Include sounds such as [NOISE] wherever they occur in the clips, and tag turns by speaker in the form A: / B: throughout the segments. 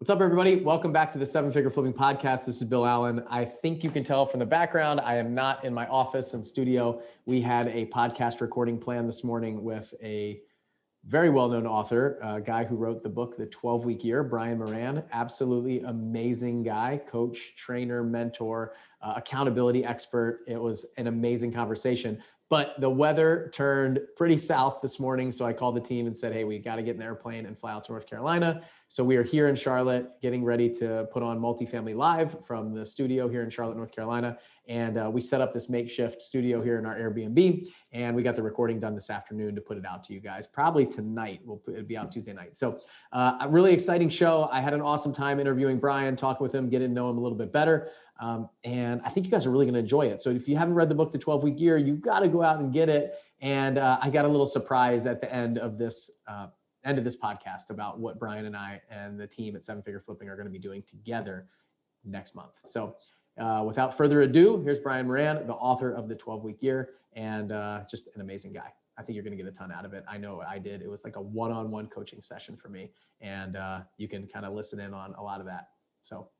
A: What's up, everybody? Welcome back to the Seven Figure Flipping Podcast. This is Bill Allen. I think you can tell from the background, I am not in my office and studio. We had a podcast recording plan this morning with a very well known author, a guy who wrote the book, The 12 Week Year, Brian Moran. Absolutely amazing guy, coach, trainer, mentor, uh, accountability expert. It was an amazing conversation. But the weather turned pretty south this morning. So I called the team and said, hey, we got to get in the airplane and fly out to North Carolina. So we are here in Charlotte getting ready to put on Multifamily Live from the studio here in Charlotte, North Carolina. And uh, we set up this makeshift studio here in our Airbnb. And we got the recording done this afternoon to put it out to you guys. Probably tonight. We'll put, it'll be out Tuesday night. So uh, a really exciting show. I had an awesome time interviewing Brian, talking with him, getting to know him a little bit better. Um, and I think you guys are really going to enjoy it. So if you haven't read the book, The 12 Week Year, you've got to go out and get it. And uh, I got a little surprise at the end of this uh, end of this podcast about what Brian and I and the team at Seven Figure Flipping are going to be doing together next month. So uh, without further ado, here's Brian Moran, the author of The 12 Week Year, and uh, just an amazing guy. I think you're going to get a ton out of it. I know I did. It was like a one-on-one coaching session for me, and uh, you can kind of listen in on a lot of that. So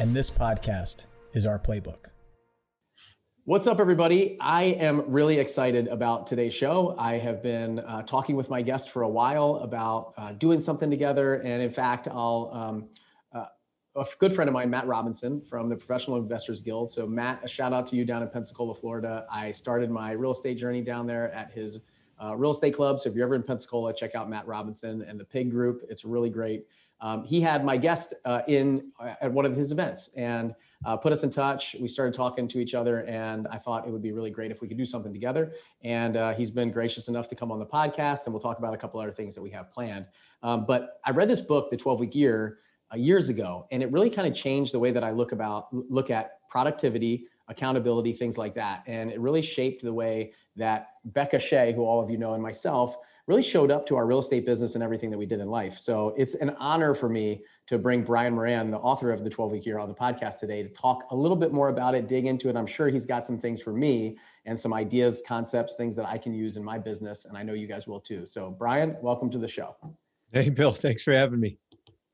B: and this podcast is our playbook.
A: What's up, everybody? I am really excited about today's show. I have been uh, talking with my guest for a while about uh, doing something together. And in fact, I'll, um, uh, a good friend of mine, Matt Robinson from the Professional Investors Guild. So, Matt, a shout out to you down in Pensacola, Florida. I started my real estate journey down there at his uh, real estate club. So, if you're ever in Pensacola, check out Matt Robinson and the Pig Group. It's really great um, he had my guest uh, in uh, at one of his events and uh, put us in touch. We started talking to each other, and I thought it would be really great if we could do something together. And uh, he's been gracious enough to come on the podcast, and we'll talk about a couple other things that we have planned. Um, but I read this book, The 12 Week Year, uh, years ago, and it really kind of changed the way that I look about look at productivity, accountability, things like that. And it really shaped the way that Becca Shea, who all of you know, and myself really showed up to our real estate business and everything that we did in life. So it's an honor for me to bring Brian Moran, the author of the 12 week year on the podcast today to talk a little bit more about it, dig into it. I'm sure he's got some things for me and some ideas, concepts, things that I can use in my business. And I know you guys will too. So Brian, welcome to the show.
C: Hey, Bill, thanks for having me.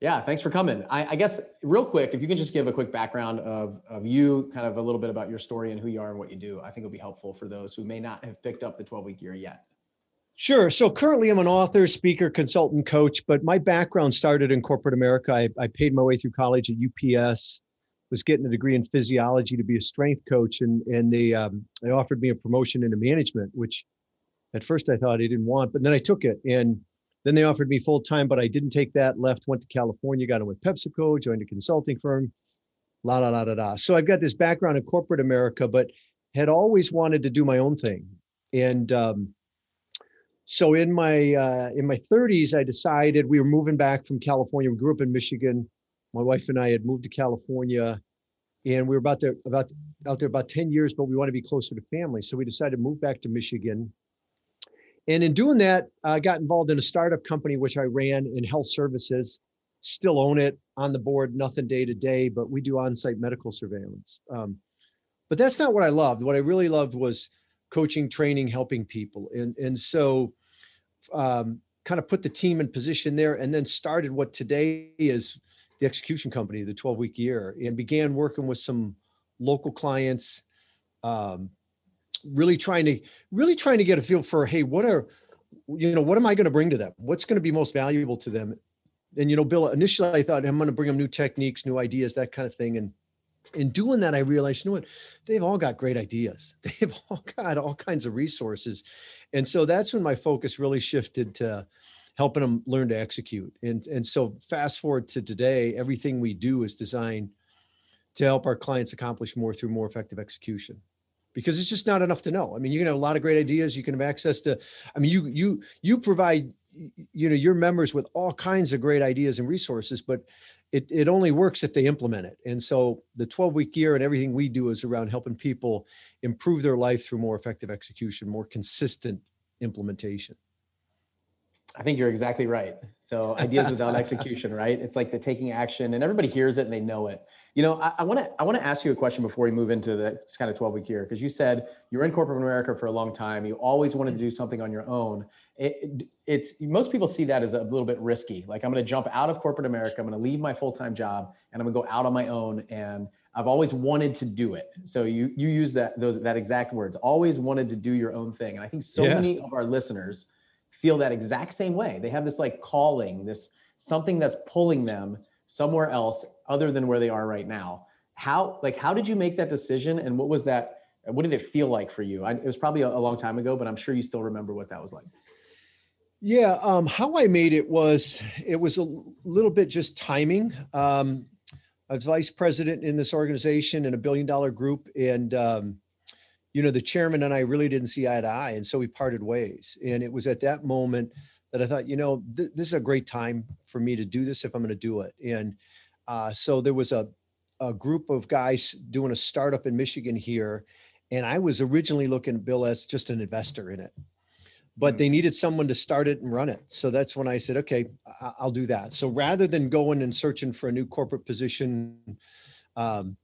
A: Yeah, thanks for coming. I, I, guess real quick, if you can just give a quick background of, of you, kind of a little bit about your story and who you are and what you do, I think it'll be helpful for those who may not have picked up the 12 week year yet.
C: Sure. So currently, I'm an author, speaker, consultant, coach, but my background started in corporate America. I, I paid my way through college at UPS, was getting a degree in physiology to be a strength coach, and and they um, they offered me a promotion into management, which at first I thought I didn't want, but then I took it, and then they offered me full time, but I didn't take that. Left, went to California, got in with PepsiCo, joined a consulting firm, la la la la la. So I've got this background in corporate America, but had always wanted to do my own thing, and um, so in my uh, in my 30s, I decided we were moving back from California. We grew up in Michigan. My wife and I had moved to California, and we were about there about out there about 10 years, but we want to be closer to family. So we decided to move back to Michigan. And in doing that, I got involved in a startup company which I ran in health services. Still own it on the board, nothing day to day, but we do on-site medical surveillance. Um, but that's not what I loved. What I really loved was coaching, training, helping people. And, and so um, kind of put the team in position there and then started what today is the execution company, the 12 week year, and began working with some local clients, um, really trying to really trying to get a feel for, hey, what are you know, what am I going to bring to them? What's going to be most valuable to them? And you know, Bill, initially I thought I'm going to bring them new techniques, new ideas, that kind of thing. And in doing that, I realized, you know what? They've all got great ideas. [LAUGHS] They've all got all kinds of resources. And so that's when my focus really shifted to helping them learn to execute. And, and so fast forward to today, everything we do is designed to help our clients accomplish more through more effective execution because it's just not enough to know. I mean, you can have a lot of great ideas. You can have access to, I mean, you, you, you provide, you know, your members with all kinds of great ideas and resources, but it, it only works if they implement it. And so the 12 week year and everything we do is around helping people improve their life through more effective execution, more consistent implementation.
A: I think you're exactly right. So [LAUGHS] ideas without execution, right? It's like the taking action and everybody hears it and they know it. You know, I want to I want to ask you a question before we move into the kind of 12 week year because you said you're in corporate America for a long time. You always wanted to mm-hmm. do something on your own. It, it's most people see that as a little bit risky. Like I'm going to jump out of corporate America. I'm going to leave my full time job and I'm going to go out on my own. And I've always wanted to do it. So you you use that those that exact words. Always wanted to do your own thing. And I think so yeah. many of our listeners feel that exact same way. They have this like calling, this something that's pulling them somewhere else other than where they are right now. How like how did you make that decision and what was that what did it feel like for you? I, it was probably a, a long time ago, but I'm sure you still remember what that was like.
C: Yeah, um, how I made it was it was a little bit just timing. Um, I was vice president in this organization in a billion dollar group, and um, you know, the chairman and I really didn't see eye to eye. And so we parted ways. And it was at that moment that I thought, you know, th- this is a great time for me to do this if I'm going to do it. And uh, so there was a, a group of guys doing a startup in Michigan here. And I was originally looking, at Bill, as just an investor in it. But mm. they needed someone to start it and run it. So that's when I said, okay, I'll do that. So rather than going and searching for a new corporate position, um,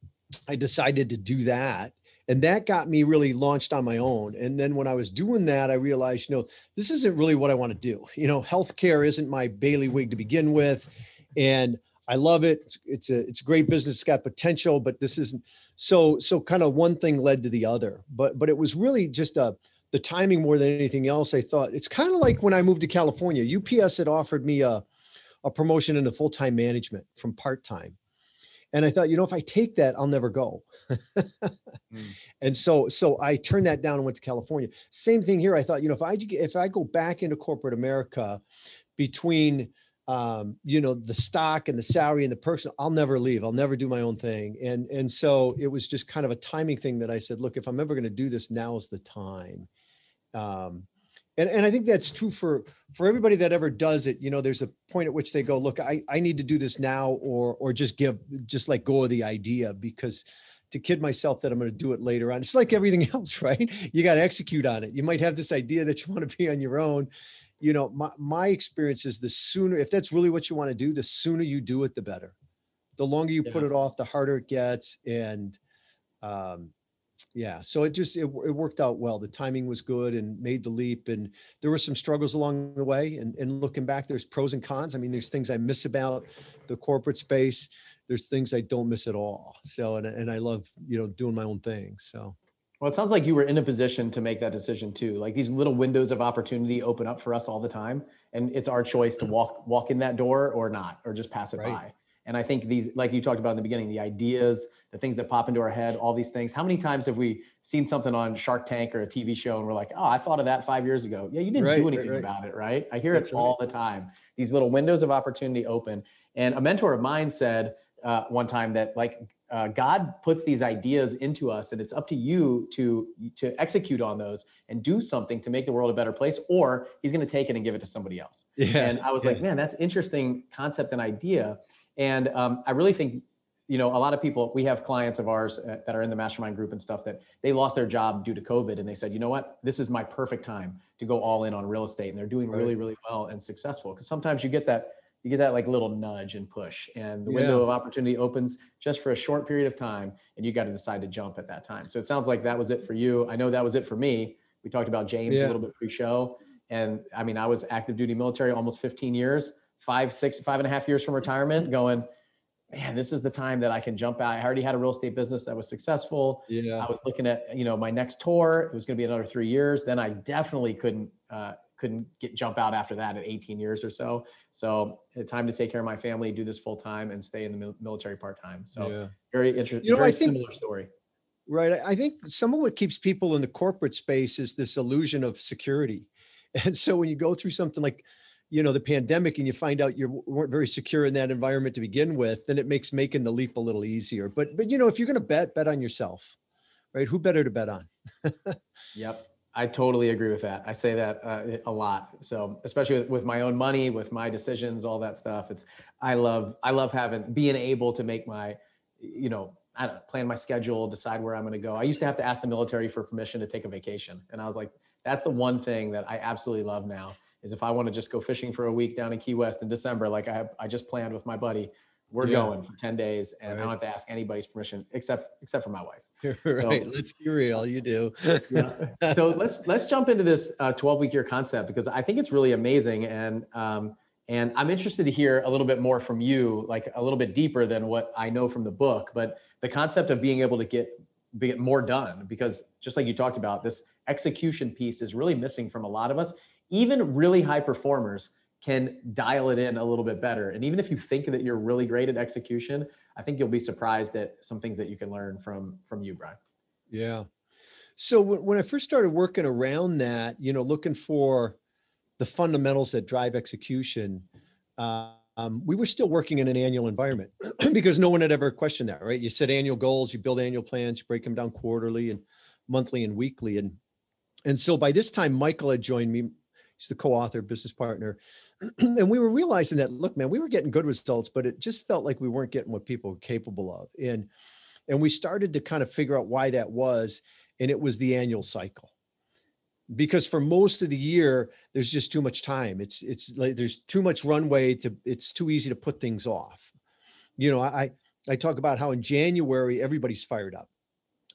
C: I decided to do that. And that got me really launched on my own. And then when i was doing that i realized you know this isn't really what i want to do. You know healthcare isn't my bailiwick to begin with. And i love it. It's, it's a it's a great business. It's got potential but this isn't so so kind of one thing led to the other. But but it was really just a the timing more than anything else i thought it's kind of like when i moved to california ups had offered me a a promotion into full-time management from part-time. And i thought you know if i take that i'll never go. Mm. and so so i turned that down and went to california. Same thing here i thought you know if i if i go back into corporate america between um, you know the stock and the salary and the person i'll never leave. I'll never do my own thing. And and so it was just kind of a timing thing that i said look if i'm ever going to do this now is the time um, and, and i think that's true for for everybody that ever does it you know there's a point at which they go look i i need to do this now or or just give just let go of the idea because to kid myself that i'm going to do it later on it's like everything [LAUGHS] else right? You got to execute on it. You might have this idea that you want to be on your own. You know my, my experience is the sooner if that's really what you want to do the sooner you do it the better. The longer you yeah. put it off the harder it gets and um, yeah so it just it, it worked out well. The timing was good and made the leap and there were some struggles along the way and, and looking back there's pros and cons. I mean there's things i miss about the corporate space. There's things i don't miss at all. So and, and i love you know doing my own thing so.
A: Well it sounds like you were in a position to make that decision too. Like these little windows of opportunity open up for us all the time and it's our choice to mm-hmm. walk walk in that door or not or just pass it right. by and i think these like you talked about in the beginning the ideas the things that pop into our head, all these things. How many times have we seen something on Shark Tank or a TV show and we're like, oh, I thought of that five years ago. Yeah, you didn't right, do anything right, right. about it, right? I hear That's it all the time. These little windows of opportunity open. And a mentor of mine said uh, one time that like uh, God puts these ideas into us, and it's up to you to to execute on those and do something to make the world a better place, or He's going to take it and give it to somebody else. Yeah, and I was yeah. like, man, that's interesting concept and idea. And um, I really think you know, a lot of people, we have clients of ours uh, that are in the mastermind group and stuff that they lost their job due to COVID and they said, you know what, this is my perfect time to go all in on real estate. And they're doing right. really, really well and successful. Cause sometimes you get that, you get that like little nudge and push and the yeah. window of opportunity opens just for a short period of time and you got to decide to jump at that time. So it sounds like that was it for you. I know that was it for me. We talked about James yeah. a little bit pre-show. And I mean, I was active duty military almost 15 years, five, six, five and a half years from retirement going, man, this is the time that I can jump out. I already had a real estate business that was successful. Yeah. I was looking at, you know, my next tour. It was going to be another three years. Then I definitely couldn't uh, couldn't get jump out after that at 18 years or so. So time to take care of my family, do this full time, and stay in the military part time. So yeah. very interesting. You know, very I think, similar story.
C: Right. I think some of what keeps people in the corporate space is this illusion of security. [LAUGHS] And so when you go through something like you know the pandemic and you find out you weren't very secure in that environment to begin with then it makes making the leap a little easier. But but you know if you're going to bet bet on yourself right? Who better to bet on? [LAUGHS]
A: Yep. I totally agree with that. I say that uh, a lot. So especially with, with, my own money with my decisions all that stuff it's I love I love having being able to make my, you know, I don't know, plan my schedule, decide where I'm going to go. I used to have to ask the military for permission to take a vacation, and I was like, that's the one thing that I absolutely love now is if I want to just go fishing for a week down in Key West in December, like I I just planned with my buddy, we're yeah. going for 10 days and right. I don't have to ask anybody's permission except except for my wife. [LAUGHS]
C: right. So, let's be real. You do.
A: yeah. [LAUGHS] So let's let's jump into this uh, 12 week year concept because I think it's really amazing and um, and I'm interested to hear a little bit more from you, like a little bit deeper than what I know from the book. But the concept of being able to get get more done, because just like you talked about, this execution piece is really missing from a lot of us. Even really high performers can dial it in a little bit better. And even if you think that you're really great at execution, I think you'll be surprised at some things that you can learn from from you, Brian.
C: Yeah. So when I first started working around that, you know, looking for the fundamentals that drive execution, um, we were still working in an annual environment [CLEARS THROAT] because no one had ever questioned that, right? You set annual goals, you build annual plans, you break them down quarterly and monthly and weekly, and and so by this time, Michael had joined me. He's the co-author, business partner, [CLEARS THROAT] and we were realizing that look, man, we were getting good results, but it just felt like we weren't getting what people were capable of, and and we started to kind of figure out why that was, and it was the annual cycle. Because for most of the year there's just too much time. It's it's like there's too much runway to it's too easy to put things off. You know i i talk about how in january everybody's fired up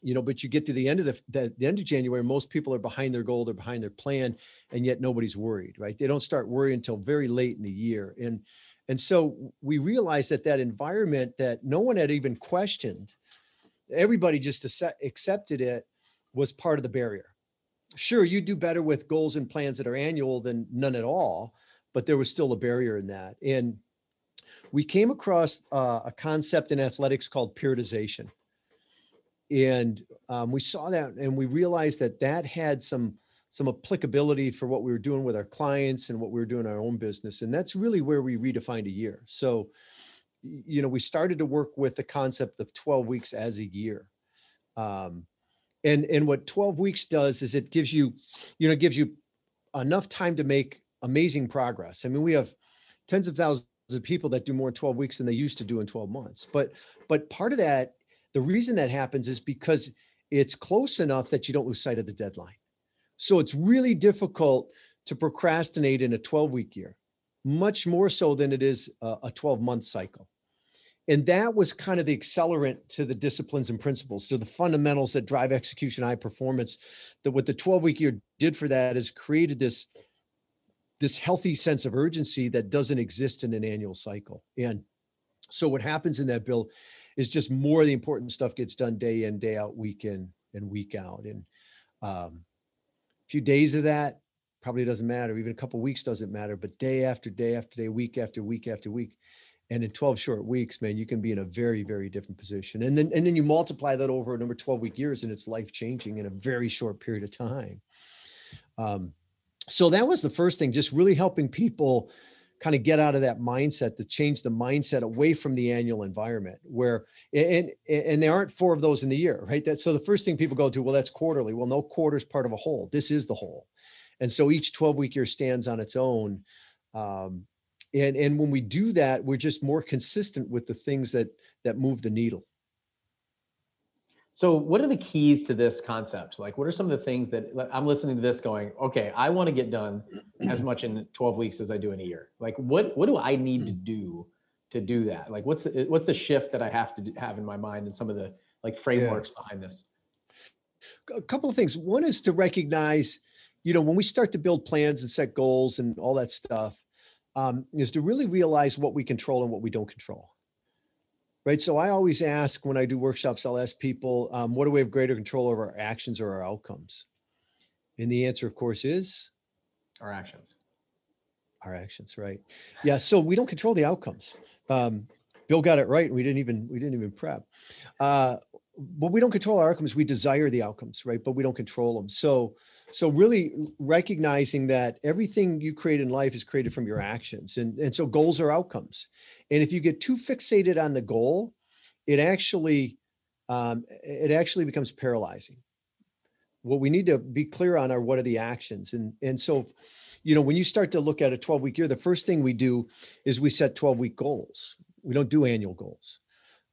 C: you know but you get to the end of the, the, the end of january most people are behind their goal they're behind their plan and yet nobody's worried right? They don't start worrying until very late in the year. And and so we realized that that environment that no one had even questioned everybody just accepted it was part of the barrier. Sure you do better with goals and plans that are annual than none at all but there was still a barrier in that. And we came across uh, a concept in athletics called periodization and um, we saw that and we realized that that had some some applicability for what we were doing with our clients and what we were doing in our own business and that's really where we redefined a year. So you know we started to work with the concept of 12 weeks as a year um, and and what 12 weeks does is it gives you you know gives you enough time to make amazing progress. I mean we have tens of thousands of people that do more in 12 weeks than they used to do in 12 months but but part of that the reason that happens is because it's close enough that you don't lose sight of the deadline. So it's really difficult to procrastinate in a 12 week year much more so than it is a 12 month cycle. And that was kind of the accelerant to the disciplines and principles. So the fundamentals that drive execution high performance that what the 12 week year did for that is created this this healthy sense of urgency that doesn't exist in an annual cycle. And so what happens in that bill is just more the important stuff gets done day in day out week in and week out. And um, a few days of that probably doesn't matter. Even a couple weeks doesn't matter but day after day after day week after week after week and in 12 short weeks man you can be in a very very different position. And then and then you multiply that over a number 12 week years and it's life changing in a very short period of time. Um, so that was the first thing just really helping people kind of get out of that mindset to change the mindset away from the annual environment where and and there aren't four of those in the year right? That so the first thing people go to well that's quarterly. Well no quarter is part of a whole. This is the whole. And so each 12 week year stands on its own. Um, and and when we do that we're just more consistent with the things that that move the needle
A: so what are the keys to this concept like what are some of the things that i'm listening to this going okay i want to get done as much in 12 weeks as i do in a year like what what do i need to mm. do to do that like what's the what's the shift that i have to have in my mind and some of the like frameworks yeah. behind this
C: a couple of things one is to recognize you know when we start to build plans and set goals and all that stuff um, is to really realize what we control and what we don't control. Right. So I always ask when I do workshops, I'll ask people, um, what do we have greater control over our actions or our outcomes? And the answer, of course, is
A: our actions.
C: Our actions, right? Yeah. So we don't control the outcomes. Um, Bill got it right. and We didn't even we didn't even prep. Uh, but we don't control our outcomes. We desire the outcomes, right? But we don't control them. So so really recognizing that everything you create in life is created from your actions and, and so goals are outcomes. And if you get too fixated on the goal it actually um, it actually becomes paralyzing. What we need to be clear on are what are the actions and and so you know, when you start to look at a 12 week year, the first thing we do is we set 12 week goals. We don't do annual goals,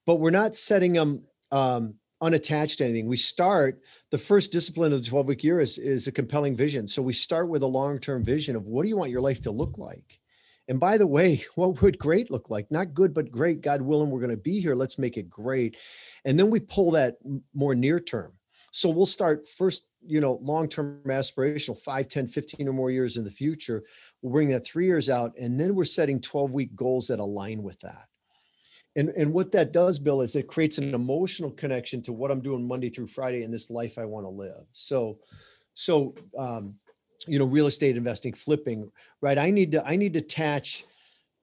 C: but we're not setting them um, unattached to anything. We start the first discipline of the 12 week year is, is a compelling vision. So we start with a long term vision of what do you want your life to look like? And by the way, [LAUGHS] what would great look like? Not good, but great. God willing, we're going to be here. Let's make it great. And then we pull that more near term. So we'll start first, you know, long term aspirational, 5, 10, 15 or more years in the future. We'll bring that three years out. And then we're setting 12 week goals that align with that. And, and what that does, Bill, is it creates an emotional connection to what I'm doing Monday through Friday in this life I want to live. So, so um, you know real estate investing flipping right? I need to i need to attach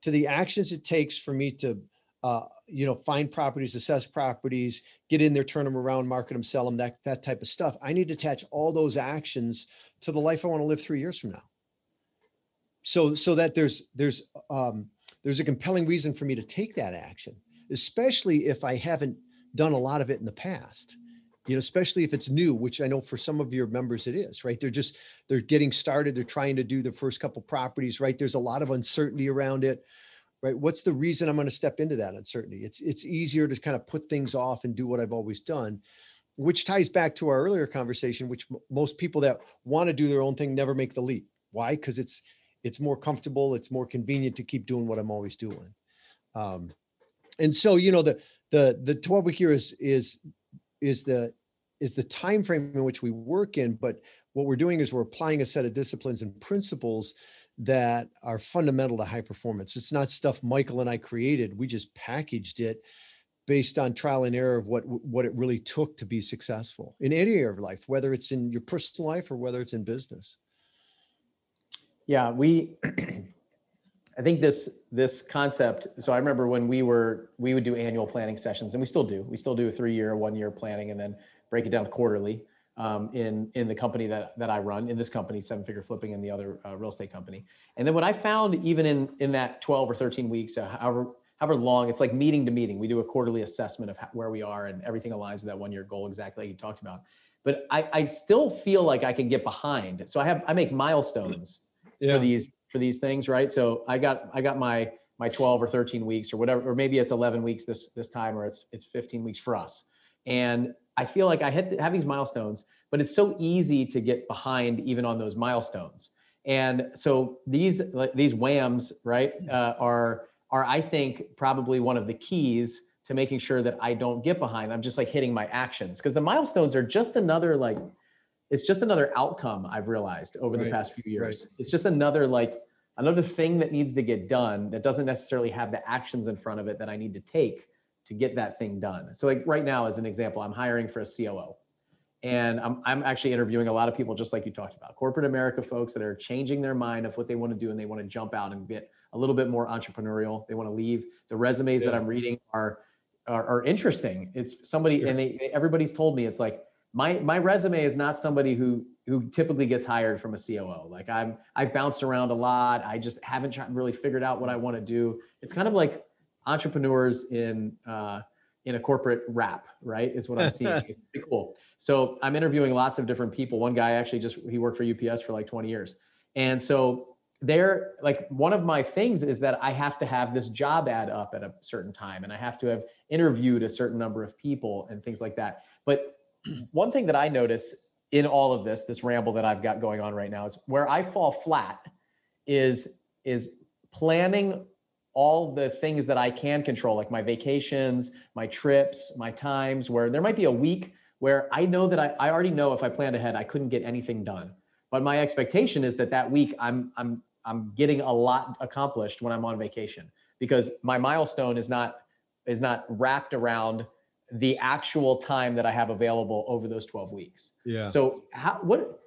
C: to the actions it takes for me to uh, you know find properties assess properties get in there turn them around market them sell them that that type of stuff. I need to attach all those actions to the life i want to live three years from now. So so that there's there's um there's a compelling reason for me to take that action especially if i haven't done a lot of it in the past. You know especially if it's new which i know for some of your members it is right? They're just they're getting started they're trying to do the first couple properties right? There's a lot of uncertainty around it right? What's the reason i'm going to step into that uncertainty? It's it's easier to kind of put things off and do what i've always done which ties back to our earlier conversation which m- most people that want to do their own thing never make the leap. Why? Because it's it's more comfortable it's more convenient to keep doing what i'm always doing. Um, and so you know the the the 12 week year is is is the is the time frame in which we work in but what we're doing is we're applying a set of disciplines and principles that are fundamental to high performance. It's not stuff michael and i created we just packaged it based on trial and error of what what it really took to be successful in any area of life whether it's in your personal life or whether it's in business
A: yeah we [CLEARS THROAT] I think this this concept. So I remember when we were we would do annual planning sessions, and we still do. We still do a three year, one year planning, and then break it down quarterly um, in in the company that that I run. In this company, Seven Figure Flipping, and the other uh, real estate company. And then what I found, even in in that twelve or thirteen weeks, uh, however however long, it's like meeting to meeting. We do a quarterly assessment of how, where we are, and everything aligns with that one year goal exactly like you talked about. But I, I still feel like I can get behind. So I have I make milestones yeah. for these for these things, right? So I got I got my my 12 or 13 weeks or whatever, or maybe it's 11 weeks this this time, or it's it's 15 weeks for us. And I feel like I hit have these milestones, but it's so easy to get behind even on those milestones. And so these like, these WAMs, right, uh, are are I think probably one of the keys to making sure that I don't get behind. I'm just like hitting my actions because the milestones are just another like it's just another outcome I've realized over right. the past few years. Right. It's just another like another thing that needs to get done that doesn't necessarily have the actions in front of it that I need to take to get that thing done. So like right now as an example, I'm hiring for a COO. And I'm, I'm actually interviewing a lot of people just like you talked about, corporate America folks that are changing their mind of what they want to do and they want to jump out and get a little bit more entrepreneurial. They want to leave. The resumes yeah. that I'm reading are, are, are interesting. It's somebody sure. and they everybody's told me it's like my my resume is not somebody who who typically gets hired from a COO. Like I'm I've bounced around a lot. I just haven't really figured out what I want to do. It's kind of like entrepreneurs in uh, in a corporate wrap, right? Is what I'm seeing. [LAUGHS] pretty cool. So I'm interviewing lots of different people. One guy actually just he worked for UPS for like 20 years, and so they're like one of my things is that I have to have this job ad up at a certain time, and I have to have interviewed a certain number of people and things like that. But [CLEARS THROAT] one thing that I notice in all of this, this ramble that I've got going on right now, is where I fall flat is is planning all the things that I can control, like my vacations, my trips, my times, where there might be a week where I know that I, I already know if I planned ahead, I couldn't get anything done. But my expectation is that that week I'm I'm I'm getting a lot accomplished when I'm on vacation because my milestone is not is not wrapped around the actual time that I have available over those 12 weeks.
C: Yeah.
A: So how, what,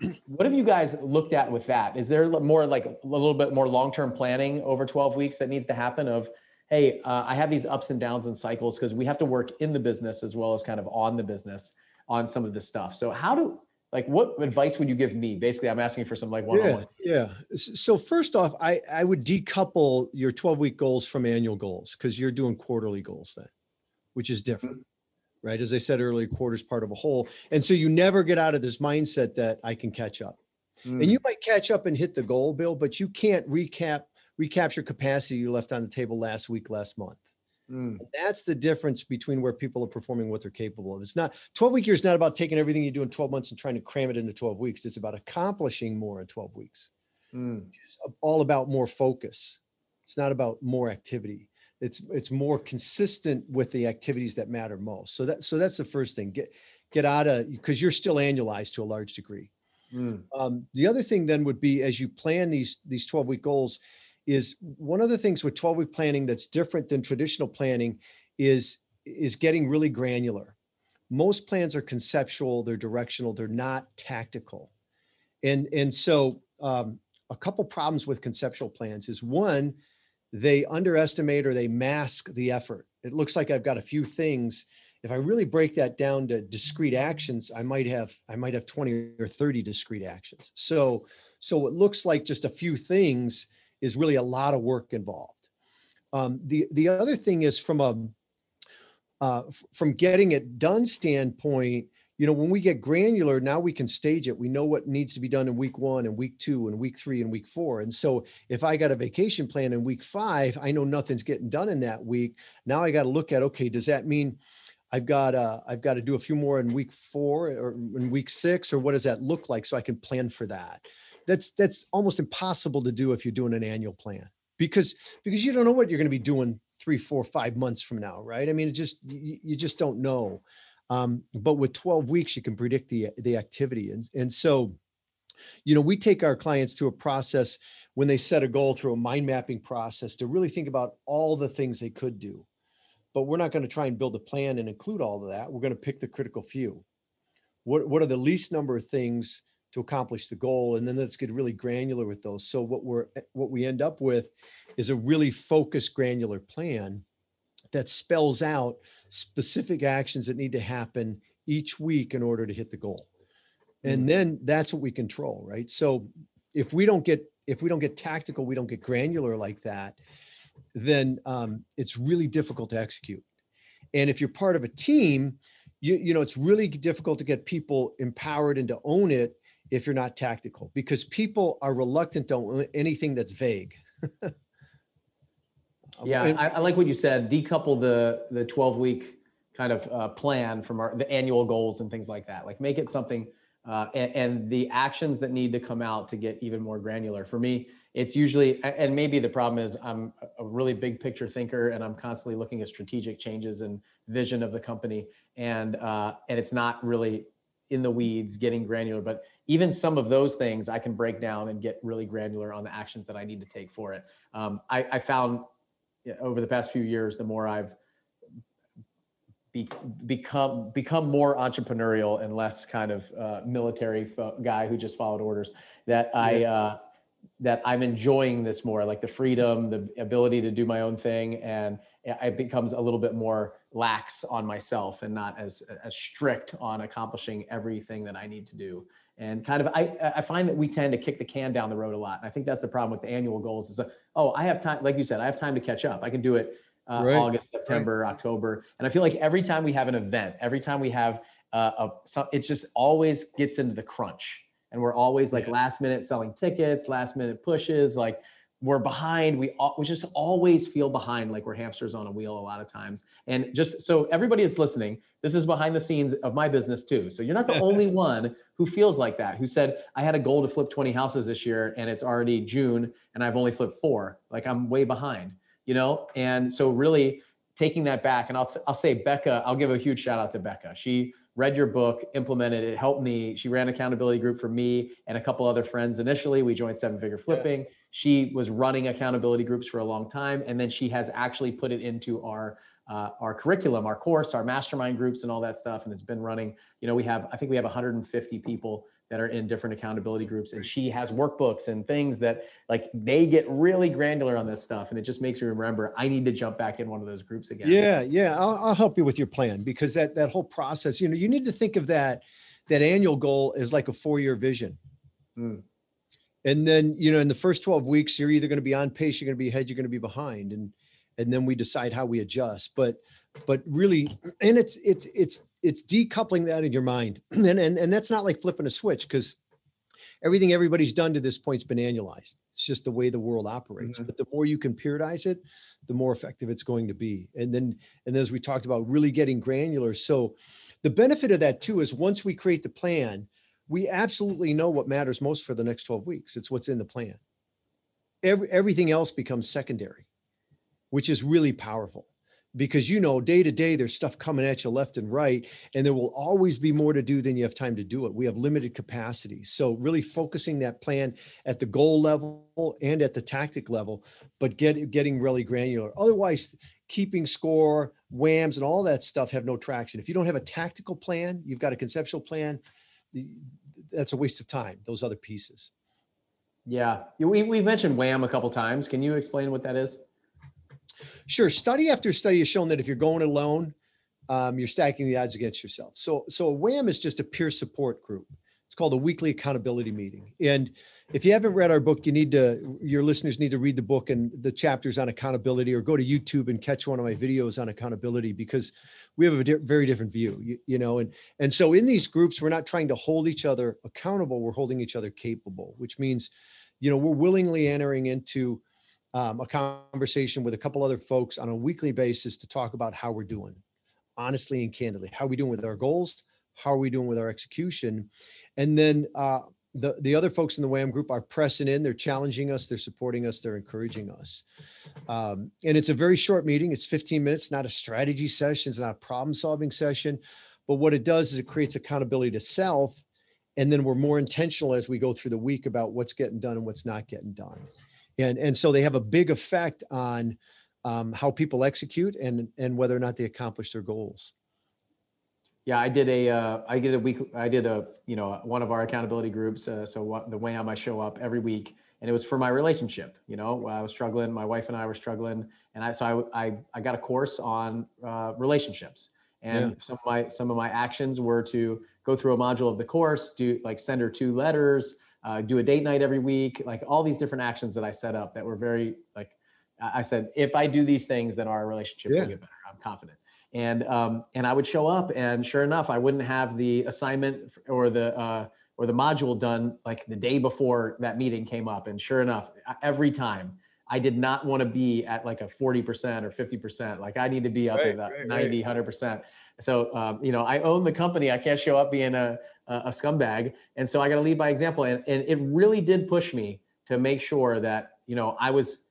A: [CLEARS THROAT] what have you guys looked at with that? Is there more like a little bit more long-term planning over 12 weeks that needs to happen of, Hey, uh, I have these ups and downs and cycles because we have to work in the business as well as kind of on the business on some of this stuff. So how do, like what advice would you give me basically i'm asking for some like one-on-one
C: yeah, yeah so first off i i would decouple your 12 week goals from annual goals because you're doing quarterly goals then which is different mm-hmm. right as i said earlier quarters part of a whole and so you never get out of this mindset that i can catch up Mm. And you might catch up and hit the goal, Bill, but you can't recap recapture capacity you left on the table last week, last month. Mm. That's the difference between where people are performing what they're capable of. It's not 12 week year is not about taking everything you do in 12 months and trying to cram it into 12 weeks. It's about accomplishing more in 12 weeks. Mm. It's all about more focus. It's not about more activity. It's it's more consistent with the activities that matter most. So that so that's the first thing. Get get out of because you're still annualized to a large degree. Mm. Um, the other thing then would be as you plan these these 12 week goals is one of the things with 12 week planning that's different than traditional planning is is getting really granular most plans are conceptual they're directional they're not tactical and and so um, a couple problems with conceptual plans is one they underestimate or they mask the effort. It looks like i've got a few things. If i really break that down to discrete actions i might have i might have 20 or 30 discrete actions. So so it looks like just a few things is really a lot of work involved. Um, the the other thing is from a uh, from getting it done standpoint, you know, when we get granular, now we can stage it. We know what needs to be done in week one and week two and week three and week four. And so if I got a vacation plan in week five, I know nothing's getting done in that week. Now I got to look at, okay, does that mean I've got uh, I've got to do a few more in week four or in week six, or what does that look like? So I can plan for that that's that's almost impossible to do if you're doing an annual plan because because you don't know what you're going to be doing three four five months from now right i mean it just you, you just don't know um, but with 12 weeks you can predict the the activity. And and so you know we take our clients to a process when they set a goal through a mind mapping process to really think about all the things they could do. But we're not going to try and build a plan and include all of that. We're going to pick the critical few. What, what are the least number of things to accomplish the goal? And then let's get really granular with those. So what we're what we end up with is a really focused granular plan that spells out specific actions that need to happen each week in order to hit the goal and mm-hmm. then that's what we control right so if we don't get if we don't get tactical we don't get granular like that then um, it's really difficult to execute and if you're part of a team you, you know it's really difficult to get people empowered and to own it if you're not tactical because people are reluctant to own anything that's vague. [LAUGHS]
A: yeah, and, I, I, like what you said. Decouple the the 12 week kind of uh, plan from our the annual goals and things like that. Like make it something uh, and, and, the actions that need to come out to get even more granular. For me, it's usually and maybe the problem is I'm a really big picture thinker and I'm constantly looking at strategic changes and vision of the company and uh, and it's not really in the weeds, getting granular. But even some of those things I can break down and get really granular on the actions that I need to take for it. Um, I, I, found over the past few years, the more I've be, become become more entrepreneurial and less kind of uh, military fo- guy who just followed orders, that I uh, that I'm enjoying this more, like the freedom, the ability to do my own thing, and it becomes a little bit more lax on myself and not as as strict on accomplishing everything that I need to do. And kind of, I I find that we tend to kick the can down the road a lot. And I think that's the problem with the annual goals. Is oh, I have time, like you said, I have time to catch up. I can do it uh, right. August, September, right. October, and I feel like every time we have an event, every time we have uh, a, so it just always gets into the crunch, and we're always like yeah. last minute selling tickets, last minute pushes, like we're behind. We, we just always feel behind, like we're hamsters on a wheel a lot of times. And just so everybody that's listening, this is behind the scenes of my business too. So you're not the [LAUGHS] only one who feels like that, who said, I had a goal to flip 20 houses this year and it's already June and I've only flipped four. Like I'm way behind, you know? And so really taking that back, and I'll, I'll say Becca, I'll give a huge shout out to Becca. She read your book, implemented it, helped me. She ran accountability group for me and a couple other friends initially. We joined Seven Figure Flipping. Yeah she was running accountability groups for a long time, and then she has actually put it into our uh, our curriculum, our course, our mastermind groups, and all that stuff. And it's been running. You know, we have I think we have 150 people that are in different accountability groups, and she has workbooks and things that like they get really granular on this stuff, and it just makes me remember I need to jump back in one of those groups again.
C: Yeah, yeah, I'll, I'll help you with your plan because that that whole process, you know, you need to think of that that annual goal as like a four year vision. Mm and then you know in the first 12 weeks you're either going to be on pace you're going to be ahead you're going to be behind and and then we decide how we adjust but but really and it's it's it's it's decoupling that in your mind [CLEARS THROAT] and and, and that's not like flipping a switch because everything everybody's done to this point's been annualized. It's just the way the world operates.
A: Mhm.
C: But the more you can periodize it, the more effective it's going to be. And then, and as we talked about, really getting granular. So the benefit of that too is once we create the plan, we absolutely know what matters most for the next 12 weeks. It's what's in the plan. Every, everything else becomes secondary, which is really powerful because you know day to day there's stuff coming at you left and right and there will always be more to do than you have time to do it we have limited capacity so really focusing that plan at the goal level and at the tactic level but get, getting really granular otherwise keeping score WAMs and all that stuff have no traction if you don't have a tactical plan you've got a conceptual plan that's a waste of time those other pieces
A: Yeah, we we mentioned WAM a couple times. Can you explain what that is?
C: Sure. Study after study has shown that if you're going alone, um, you're stacking the odds against yourself. So, so a WAM is just a peer support group. It's called a weekly accountability meeting. And if you haven't read our book, you need to, your listeners need to read the book and the chapters on accountability or go to YouTube and catch one of my videos on accountability because we have a di- very different view, you, you know, and, and so in these groups, we're not trying to hold each other accountable. We're holding each other capable, which means, you know, we're willingly entering into um, a conversation with a couple other folks on a weekly basis to talk about how we're doing, honestly and candidly. How are we doing with our goals? How are we doing with our execution? And then uh, the the other folks in the WAM group are pressing in. They're challenging us. They're supporting us. They're encouraging us. Um, and it's a very short meeting. It's 15 minutes. Not a strategy session. It's not a problem solving session. But what it does is it creates accountability to self. And then we're more intentional as we go through the week about what's getting done and what's not getting done and and so they have a big effect on um, how people execute and and whether or not they accomplish their goals.
A: Yeah, I did a uh, I did a week I did a you know one of our accountability groups. Uh, so what, the way I might show up every week, and it was for my relationship. You know, I was struggling. My wife and I were struggling, and I so I I, I got a course on uh, relationships. And
C: Yeah.
A: some of my some of my actions were to go through a module of the course, do like send her two letters, uh, do a date night every week, like all these different actions that I set up that were very like I I said, if I do these things, then our relationship
C: Yeah.
A: will get better. I'm confident. And um, and I would show up, and sure enough, I wouldn't have the assignment or the uh, or the module done like the day before that meeting came up. And sure enough, every time I did not want to be at like a 40% or 50%. Like I need to be up
C: Right,
A: at that
C: right, right.
A: 90, 100%. So, um, you know, I own the company. I can't show up being a, a a scumbag. And so I got to lead by example. And, and it really did push me to make sure that, you know, I was,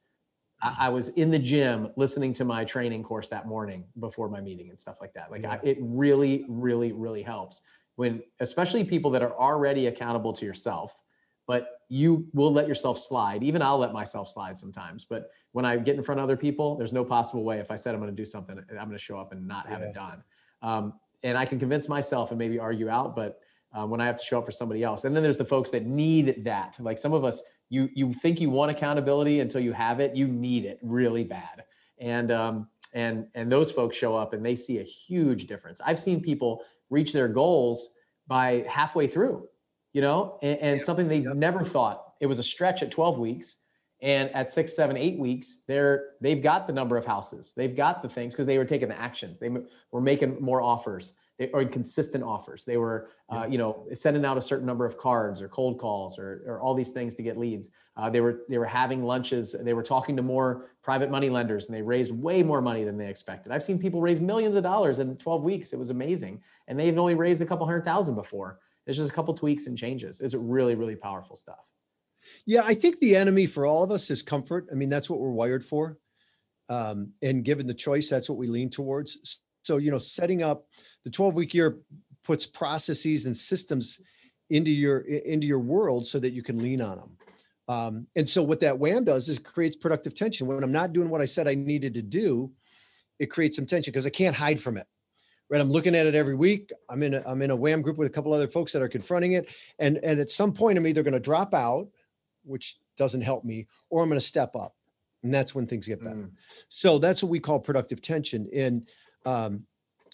A: I, I was in the gym listening to my training course that morning before my meeting and stuff like that. Like I, it really, really, really helps when, especially people that are already accountable to yourself, but you will let yourself slide. Even I'll let myself slide sometimes. But when I get in front of other people, there's no possible way if I said I'm going to do something, I'm going to show up and not have it done. Um, and I can convince myself and maybe argue out, but uh, when I have to show up for somebody else, and then there's the folks that need that. Like some of us, you you think you want accountability until you have it. You need it really bad, and um, and and those folks show up and they see a huge difference. I've seen people reach their goals by halfway through, you know, and, and something they never thought it was a stretch at 12 weeks. And at six, seven, eight weeks, they're they've got the number of houses, they've got the things because they were taking the actions. They were making more offers, they, or consistent offers. They were, uh, you know, sending out a certain number of cards or cold calls or, or all these things to get leads. Uh, they were they were having lunches. They were talking to more private money lenders, and they raised way more money than they expected. I've seen people raise millions of dollars in 12 weeks. It was amazing, and they've only raised a couple hundred thousand before. It's just a couple tweaks and changes. It's really really powerful stuff.
C: Yeah, I think the enemy for all of us is comfort. I mean, that's what we're wired for. Um, and given the choice, that's what we lean towards. So, you know, setting up the 12 week year puts processes and systems into your into your world so that you can lean on them. Um, and so what that WAM does is creates productive tension. When I'm not doing what I said I needed to do, it creates some tension because I can't hide from it. Right. I'm looking at it every week. I'm in a I'm in a WAM group with a couple other folks that are confronting it. And and at some point I'm either going to drop out which doesn't help me, or I'm going to step up. And that's when things get better.
A: Mm.
C: So that's what we call productive tension. And, um,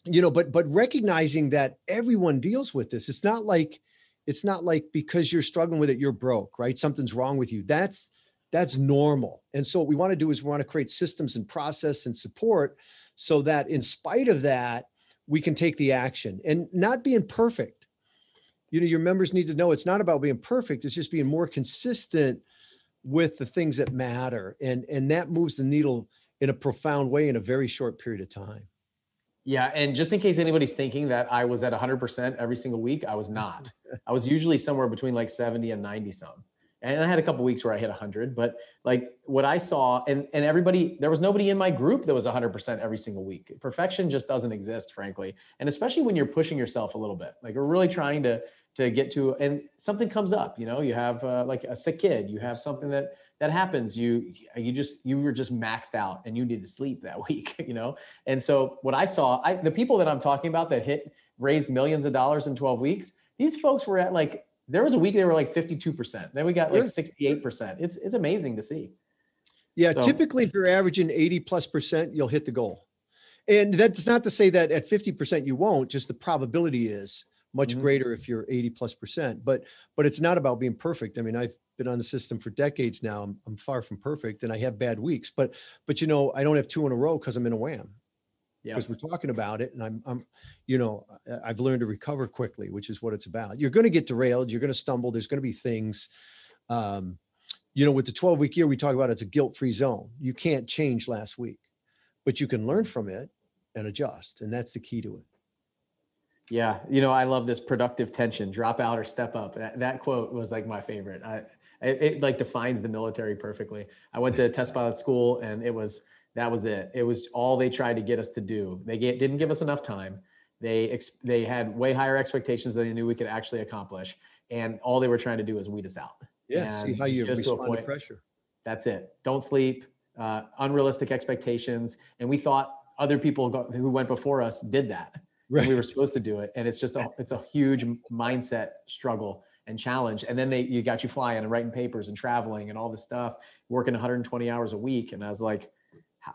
C: you know, but, but recognizing that everyone deals with this, it's not like, it's not like because you're struggling with it, you're broke, right? Something's wrong with you. That's, that's normal. And so what we want to do is we want to create systems and process and support so that in spite of that, we can take the action and not being perfect you know your members need to know it's not about being perfect it's just being more consistent with the things that matter and and that moves the needle in a profound way in a very short period of time
A: yeah and just in case anybody's thinking that i was at 100% every single week i was [LAUGHS] not i was usually somewhere between like 70 and 90 some and I had a couple weeks where I hit 100, but like what I saw, and and everybody, there was nobody in my group that was 100% every single week. Perfection just doesn't exist, frankly, and especially when you're pushing yourself a little bit. Like we're really trying to to get to, and something comes up. You know, you have uh, like a sick kid, you have something that that happens. You you just you were just maxed out, and you need to sleep that [LAUGHS] week. You know, and so what I saw, I the people that I'm talking about that hit raised millions of dollars in 12 weeks. These folks were at like there was a week they were like 52%. Then we got like 68%. It's it's amazing to see.
C: Yeah, so, typically if you're averaging 80 plus percent, you'll hit the goal. And that's not to say that at 50% you won't, just the probability is much mm-hmm. greater if you're 80 plus percent. But but it's not about being perfect. I mean, I've been on the system for decades now. I'm, I'm far from perfect and I have bad weeks, but but you know, I don't have two in a row because I'm in a WAM because we're talking about it and I'm, I'm you know i've learned to recover quickly which is what it's about you're going to get derailed you're going to stumble there's going to be things um, you know with the 12 week year we talk about it's a guilt-free zone you can't change last week but you can learn from it and adjust and that's the key to it
A: yeah you know i love this productive tension drop out or step up that, that quote was like my favorite I, it, it like defines the military perfectly i went to test pilot school and it was that was it. It was all they tried to get us to do. They get, didn't give us enough time. They ex, they had way higher expectations than they knew we could actually accomplish, and all they were trying to do is weed us out.
C: Yeah, and see how you respond to, point, to, pressure.
A: That's it. Don't sleep. Uh, unrealistic expectations, and we thought other people who went before us did that. Right. we were supposed to do it, and it's just a it's a huge mindset struggle and challenge. And then they you got you flying and writing papers and traveling and all this stuff, working 120 hours a week. And I was like,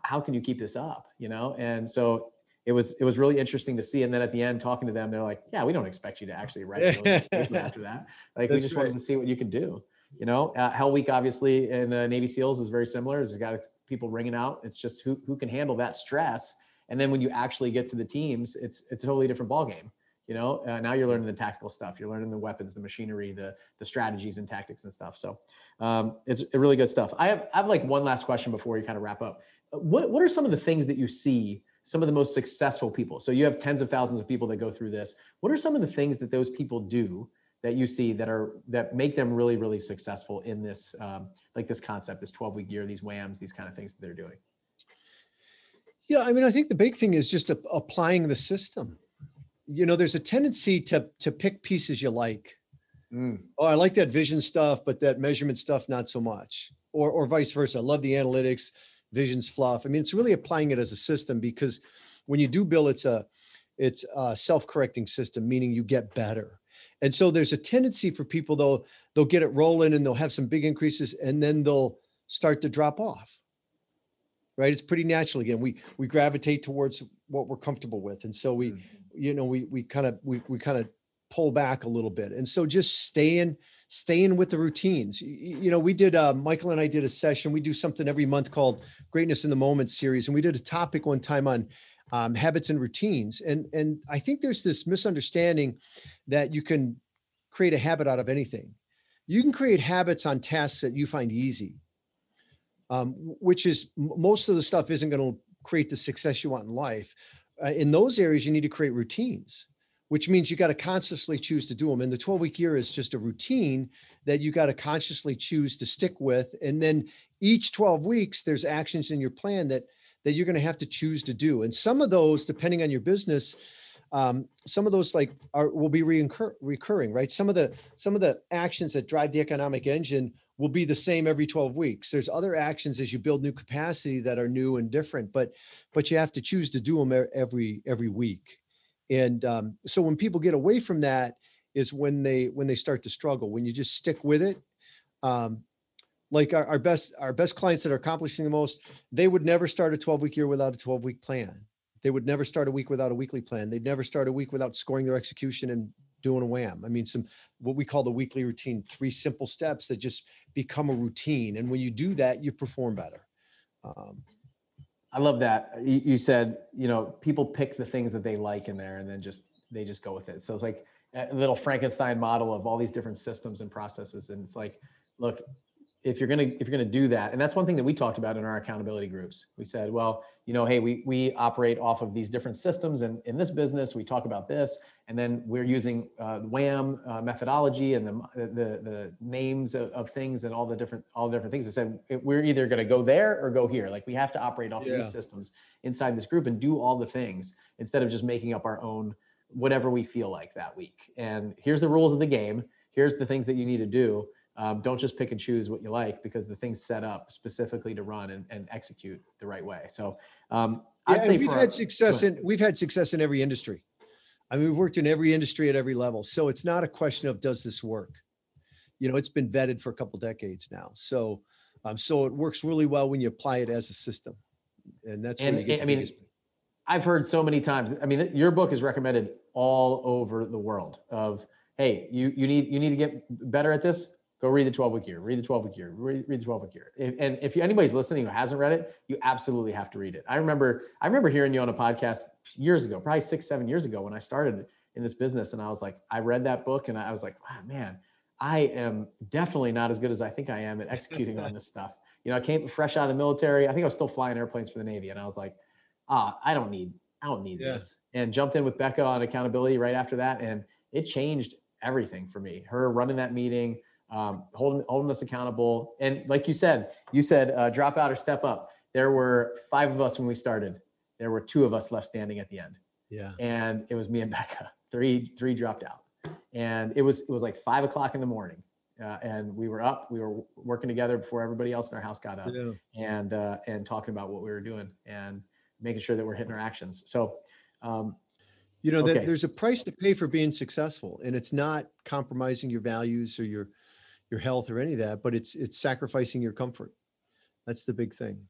A: how can you keep this up you know and so it was it was really interesting to see and then at the end talking to them they're like yeah we don't expect you to actually write [LAUGHS] after that like That's we just right. wanted to see what you can do you know uh, hell week obviously in the navy seals is very similar it's got people ringing out it's just who, who can handle that stress and then when you actually get to the teams it's it's a totally different ballgame. you know? Uh, now you're learning the tactical stuff. You're learning the weapons the machinery the the strategies and tactics and stuff. So um, it's really good stuff. I have i have like one last question before we kind of wrap up. What, what are some of the things that you see some of the most successful people? So you have tens of thousands of people that go through this. What are some of the things that those people do that you see that are that make them really really successful in this um, like this concept this 12 week year these WAMs these kind of things that they're doing
C: yeah i mean i think the big thing is just a, applying the system you know there's a tendency to to pick pieces you like mm. oh i like that vision stuff but that measurement stuff not so much or or vice versa i love the analytics visions fluff. I mean, it's really applying it as a system because when you do Bill, it's a it's a self-correcting system, meaning you get better. And so there's a tendency for people though they'll get it rolling and they'll have some big increases and then they'll start to drop off. Right? It's pretty natural again. We we gravitate towards what we're comfortable with. And so we, mm-hmm. you know, we we kind of we we kind of pull back a little bit. And so just staying staying with the routines. You, you know, we did, uh, Michael and I did a session. We do something every month called Greatness in the Moment series. And we did a topic one time on um, habits and routines. And, and I think there's this misunderstanding that you can create a habit out of anything. You can create habits on tasks that you find easy, um, which is most of the stuff isn't going to create the success you want in life. Uh, in those areas, you need to create routines which means you got to consciously choose to do them. And the 12 week year is just a routine that you got to consciously choose to stick with. And then each 12 weeks, there's actions in your plan that that you're going to have to choose to do. And some of those, depending on your business, um, some of those like are will be reincur- recurring, right? Some of the some of the actions that drive the economic engine will be the same every 12 weeks. There's other actions as you build new capacity that are new and different, but but you have to choose to do them every every week. And um, so when people get away from that is when they when they start to struggle when you just stick with it. Um, like our, our best our best clients that are accomplishing the most they would never start a 12 week year without a 12 week plan. They would never start a week without a weekly plan. They'd never start a week without scoring their execution and doing a WAM i mean some what we call the weekly routine three simple steps that just become a routine and when you do that you perform better um,
A: I love that. You, said, you know, people pick the things that they like in there and then just, they just go with it. So it's like, a little Frankenstein model of all these different systems and processes. And it's like, look, if you're gonna if you're gonna do that, and that's one thing that we talked about in our accountability groups. We said, well, you know, hey, we we operate off of these different systems, and in this business, we talk about this, and then we're using uh, WAM uh, methodology and the the, the names of, of, things and all the different all the different things. I said we're either gonna go there or go here. Like we have to operate off yeah. of these systems inside this group and do all the things instead of just making up our own whatever we feel like that week. And here's the rules of the game. Here's the things that you need to do um, don't just pick and choose what you like because the thing's set up specifically to run and, and execute the right way. So um,
C: I'd yeah, say we've had success in we've had success in every industry. I mean, we've worked in every industry at every level. So it's not a question of does this work? You know, it's been vetted for a couple decades now. So um, so it works really well when you apply it as a system. And that's
A: and,
C: when you get
A: I mean. I've heard so many times. I mean, your book is recommended all over the world of, hey, you you need you need to get better at this Go read the 12 week year, read the 12 week year, read, read the 12 week year. If, and if you, anybody's listening who hasn't read it, you absolutely have to read it. I remember, I remember hearing you on a podcast years ago, probably six, seven years ago when I started in this business. And I was like, I read that book and I was like, wow, man, I am definitely not as good as I think I am at executing on this stuff. [LAUGHS] You know, I came fresh out of the military. I think I was still flying airplanes for the Navy. And I was like, ah, I don't need, I don't need yeah. this. And jumped in with Becca on accountability right after that. And it changed everything for me. Her running that meeting, um, holding holding us accountable. And like you said, you said uh, drop out or step up. There were five of us when we started. There were two of us left standing at the end.
C: Yeah.
A: And it was me and [LAUGHS] Becca. Three three dropped out, and it was it was like five o'clock in the morning. Uh, and we were up. We were working together before everybody else in our house got up, yeah. and uh, and talking about what we were doing and making sure that we're hitting our actions. So, um,
C: you know, okay. there's a price to pay for being successful, and it's not compromising your values or your your health or any of that, but it's it's sacrificing your comfort. That's the big thing.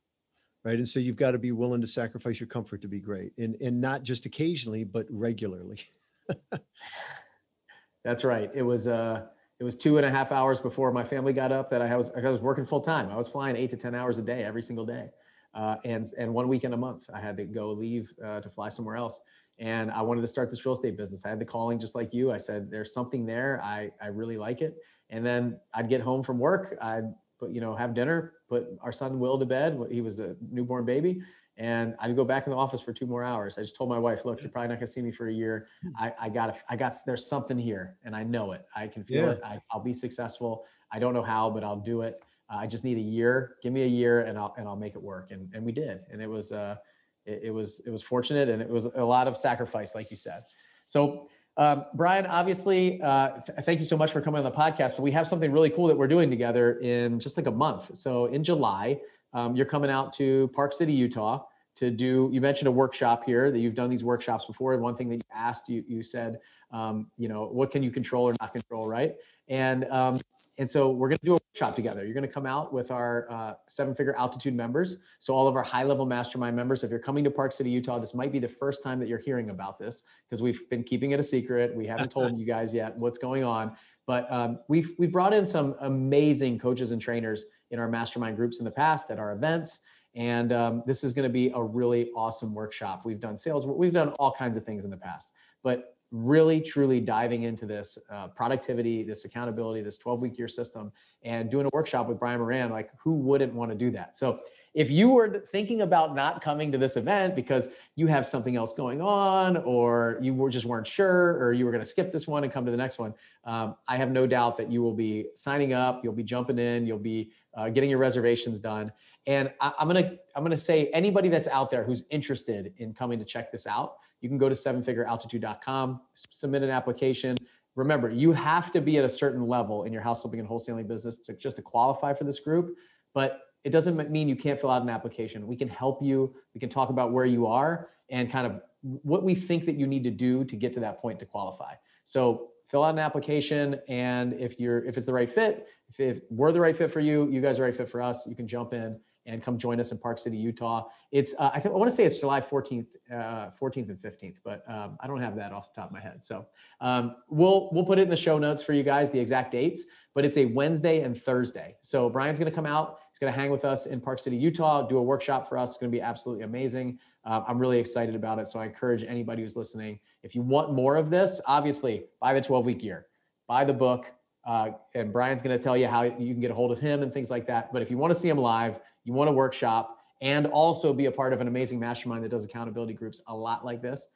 C: Right. And so you've got to be willing to sacrifice your comfort to be great. And and not just occasionally, but regularly. [LAUGHS]
A: That's right. It was uh it was two and a half hours before my family got up that I was I was working full time. I was flying eight to ten hours a day every single day, uh, and and one weekend a month I had to go leave uh, to fly somewhere else. And I wanted to start this real estate business. I had the calling just like you. I said, "There's something there. I I really like it." And then I'd get home from work, I'd put, you know, have dinner, put our son Will to bed. He was a newborn baby. And I'd go back in the office for two more hours. I just told my wife, look, you're probably not gonna see me for a year. Hmm. I, I got, I got, there's something here and I know it. I can feel yeah. it. I, will be successful. I don't know how, but I'll do it. Uh, I just need a year. Give me a year and I'll, and I'll make it work. And, and we did. And it was, uh, it, it was, it was fortunate and it was a lot of sacrifice, like you said. So um, Brian, obviously, uh, th- thank you so much for coming on the podcast. But we have something really cool that we're doing together in just like a month. So in July, um, you're coming out to Park City, Utah to do, you mentioned a workshop here that you've done these workshops before. And one thing that you asked, you, you said, um, you know, what can you control or not control, right? And um, and so we're going to do a workshop together. You're going to come out with our uh, seven figure altitude members. So, all of our high level mastermind members, if you're coming to Park City, Utah, this might be the first time that you're hearing about this because we've been keeping it a secret. We haven't told [LAUGHS] you guys yet what's going on. But um, we've, we've brought in some amazing coaches and trainers in our mastermind groups in the past at our events. And um, this is going to be a really awesome workshop. We've done sales, we've done all kinds of things in the past. But really truly diving into this uh, productivity, this accountability, this 12 week year system, and doing a workshop with Brian Moran. Like, who wouldn't want to do that? So, if you were thinking about not coming to this event because you have something else going on, or you were just weren't sure, or you were going to skip this one and come to the next one, um, I have no doubt that you will be signing up, you'll be jumping in, you'll be uh, getting your reservations done. And I, I'm gonna I'm gonna say anybody that's out there who's interested in coming to check this out, you can go to sevenfigurealtitude.com, submit an application. Remember, you have to be at a certain level in your house flipping and wholesaling business to just to qualify for this group. But it doesn't mean you can't fill out an application. We can help you. We can talk about where you are and kind of what we think that you need to do to get to that point to qualify. So fill out an application, and if you're if it's the right fit, if, if we're the right fit for you, you guys are the right fit for us, you can jump in and come join us in Park City, Utah. It's uh, I, I want to say it's July 14th, uh, 14th and 15th, but um, I don't have that off the top of my head. So um, we'll we'll put it in the show notes for you guys, the exact dates. But it's a Wednesday and Thursday. So Brian's going to come out. He's going to hang with us in Park City, Utah, do a workshop for us. It's going to be absolutely amazing. Uh, I'm really excited about it. So I encourage anybody who's listening, if you want more of this, obviously buy the 12 week year, buy the book. Uh, and Brian's going to tell you how you can get a hold of him and things like that. But if you want to see him live, you want to workshop and also be a part of an amazing mastermind that does accountability groups a lot like this,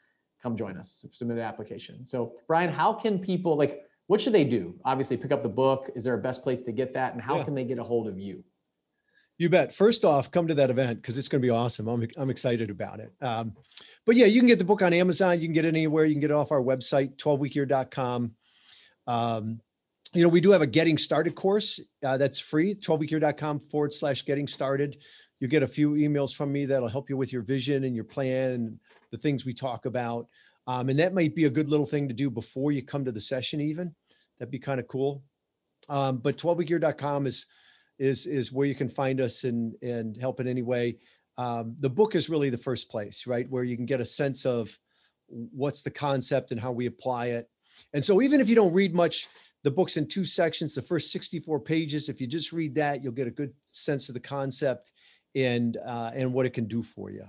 A: come join us. Submit an application. So, Brian, how can people like? What should they do? Obviously, pick up the book. Is there a best place to get that? And how yeah. can they get a hold of you?
C: You bet. First off, come to that event because it's going to be awesome. I'm, I'm excited about it. Um, but yeah, you can get the book on Amazon. You can get it anywhere. You can get it off our website, 12weekyear.com. Um, you know, we do have a getting started course uh, that's free, 12weekyear.com forward slash getting started. You get a few emails from me that'll help you with your vision and your plan and the things we talk about. Um, and that might be a good little thing to do before you come to the session, even. That'd be kind of cool. Um, but 12weekyear.com is is is where you can find us and and help in any way. Um, the book is really the first place, right, where you can get a sense of what's the concept and how we apply it. And so, even if you don't read much, the book's in two sections. The first 64 pages, if you just read that, you'll get a good sense of the concept and uh, and what it can do for you.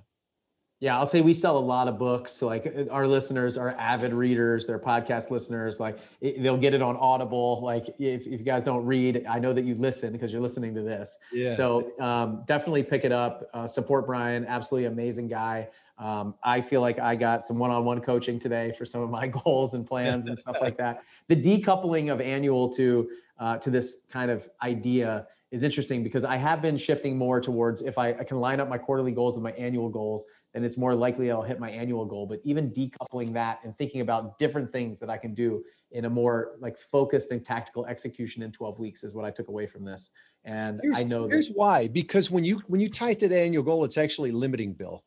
A: Yeah, I'll say we sell a lot of books. So like uh, our listeners are avid readers, they're podcast listeners. Like it, they'll get it on Audible. Like if, if you guys don't read, I know that you listen because you're listening to this. Yeah. So um, definitely pick it up. Uh, support Brian. Absolutely amazing guy. Um, I feel like I got some one-on-one coaching today for some of my [LAUGHS] goals and plans and stuff like that. The decoupling of annual to uh, to this kind of idea is interesting because I have been shifting more towards if I, I can line up my quarterly goals with my annual goals then it's more likely I'll hit my annual goal. But even decoupling that and thinking about different things that I can do in a more like focused and tactical execution in 12 weeks is what I took away from this. And
C: here's,
A: I know
C: here's that- why because when you when you tie it to the annual goal, it's actually limiting, Bill.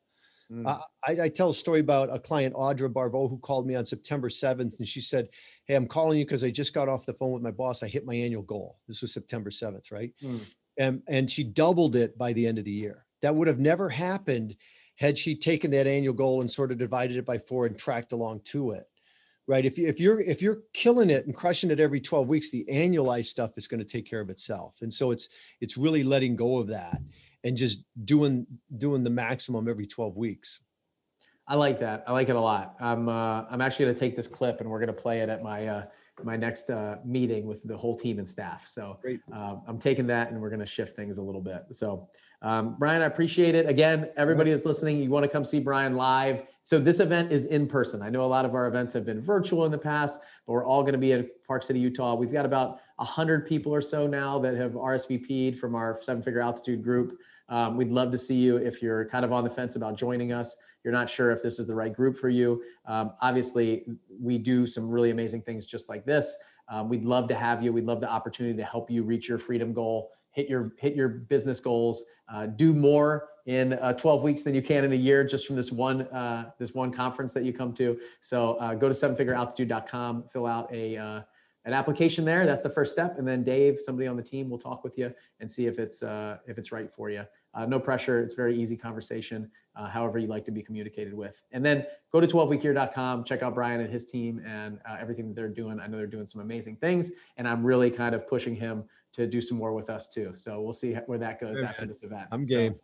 C: Mm. Uh, I, I, tell a story about a client, Audra Barbeau, who called me on September 7th, and she said, "Hey, I'm calling you because I just got off the phone with my boss. I hit my annual goal. This was September 7th, right? Mm. And and she doubled it by the end of the year. That would have never happened had she taken that annual goal and sort of divided it by four and tracked along to it right if, you, if you're if you're killing it and crushing it every 12 weeks the annualized stuff is going to take care of itself and so it's it's really letting go of that and just doing doing the maximum every 12 weeks
A: i like that i like it a lot i'm uh, i'm actually going to take this clip and we're going to play it at my uh, my next uh, meeting with the whole team and staff so uh, i'm taking that and we're going to shift things a little bit so um, Brian, I appreciate it. Again, everybody that's listening, you want to come see Brian live. So this event is in person. I know a lot of our events have been virtual in the past, but we're all going to be at Park City, Utah. We've got about 100 people or so now that have RSVP'd from our seven figure altitude group. Um, we'd love to see you if you're kind of on the fence about joining us. You're not sure if this is the right group for you. Um, obviously, we do some really amazing things just like this. Um, we'd love to have you. We'd love the opportunity to help you reach your freedom goal hit your hit your business goals, uh, do more in uh, 12 weeks than you can in a year just from this one uh, this one conference that you come to. So uh, go to sevenfigurealtitude.com, fill out a uh, an application there. That's the first step, and then Dave, somebody on the team, will talk with you and see if it's uh, if it's right for you. Uh, no pressure. It's very easy conversation. Uh, however you like to be communicated with, and then go to 12weekyear.com. Check out Brian and his team and uh, everything that they're doing. I know they're doing some amazing things, and I'm really kind of pushing him to do some more with us too. So we'll see where that goes after this event.
C: I'm game. So,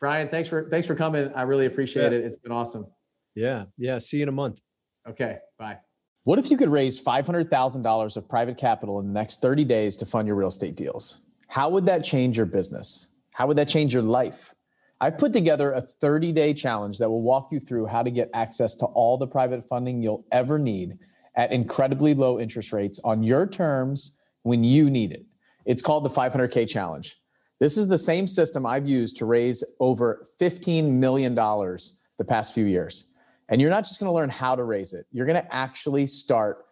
A: Brian, thanks for thanks for coming. I really appreciate yeah. it. It's been awesome.
C: Yeah. Yeah. See you in a month.
A: Okay. Bye.
B: What if you could raise $500,000 of private capital in the next 30 days to fund your real estate deals? How would that change your business? How would that change your life? I've put together a 30 day challenge that will walk you through how to get access to all the private funding you'll ever need at incredibly low interest rates on your terms when you need it. It's called the 500K Challenge. This is the same system I've used to raise over $15 million the past few years. And you're not just going to learn how to raise it, you're going to actually start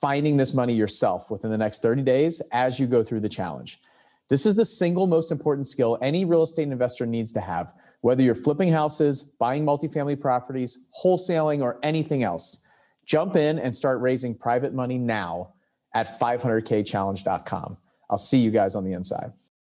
B: finding this money yourself within the next 30 days as you go through the challenge. This is the single most important skill any real estate investor needs to have, whether you're flipping houses, buying multifamily properties, wholesaling, or anything else. Jump in and start raising private money now at 500kchallenge.com. I'll see you guys on the inside.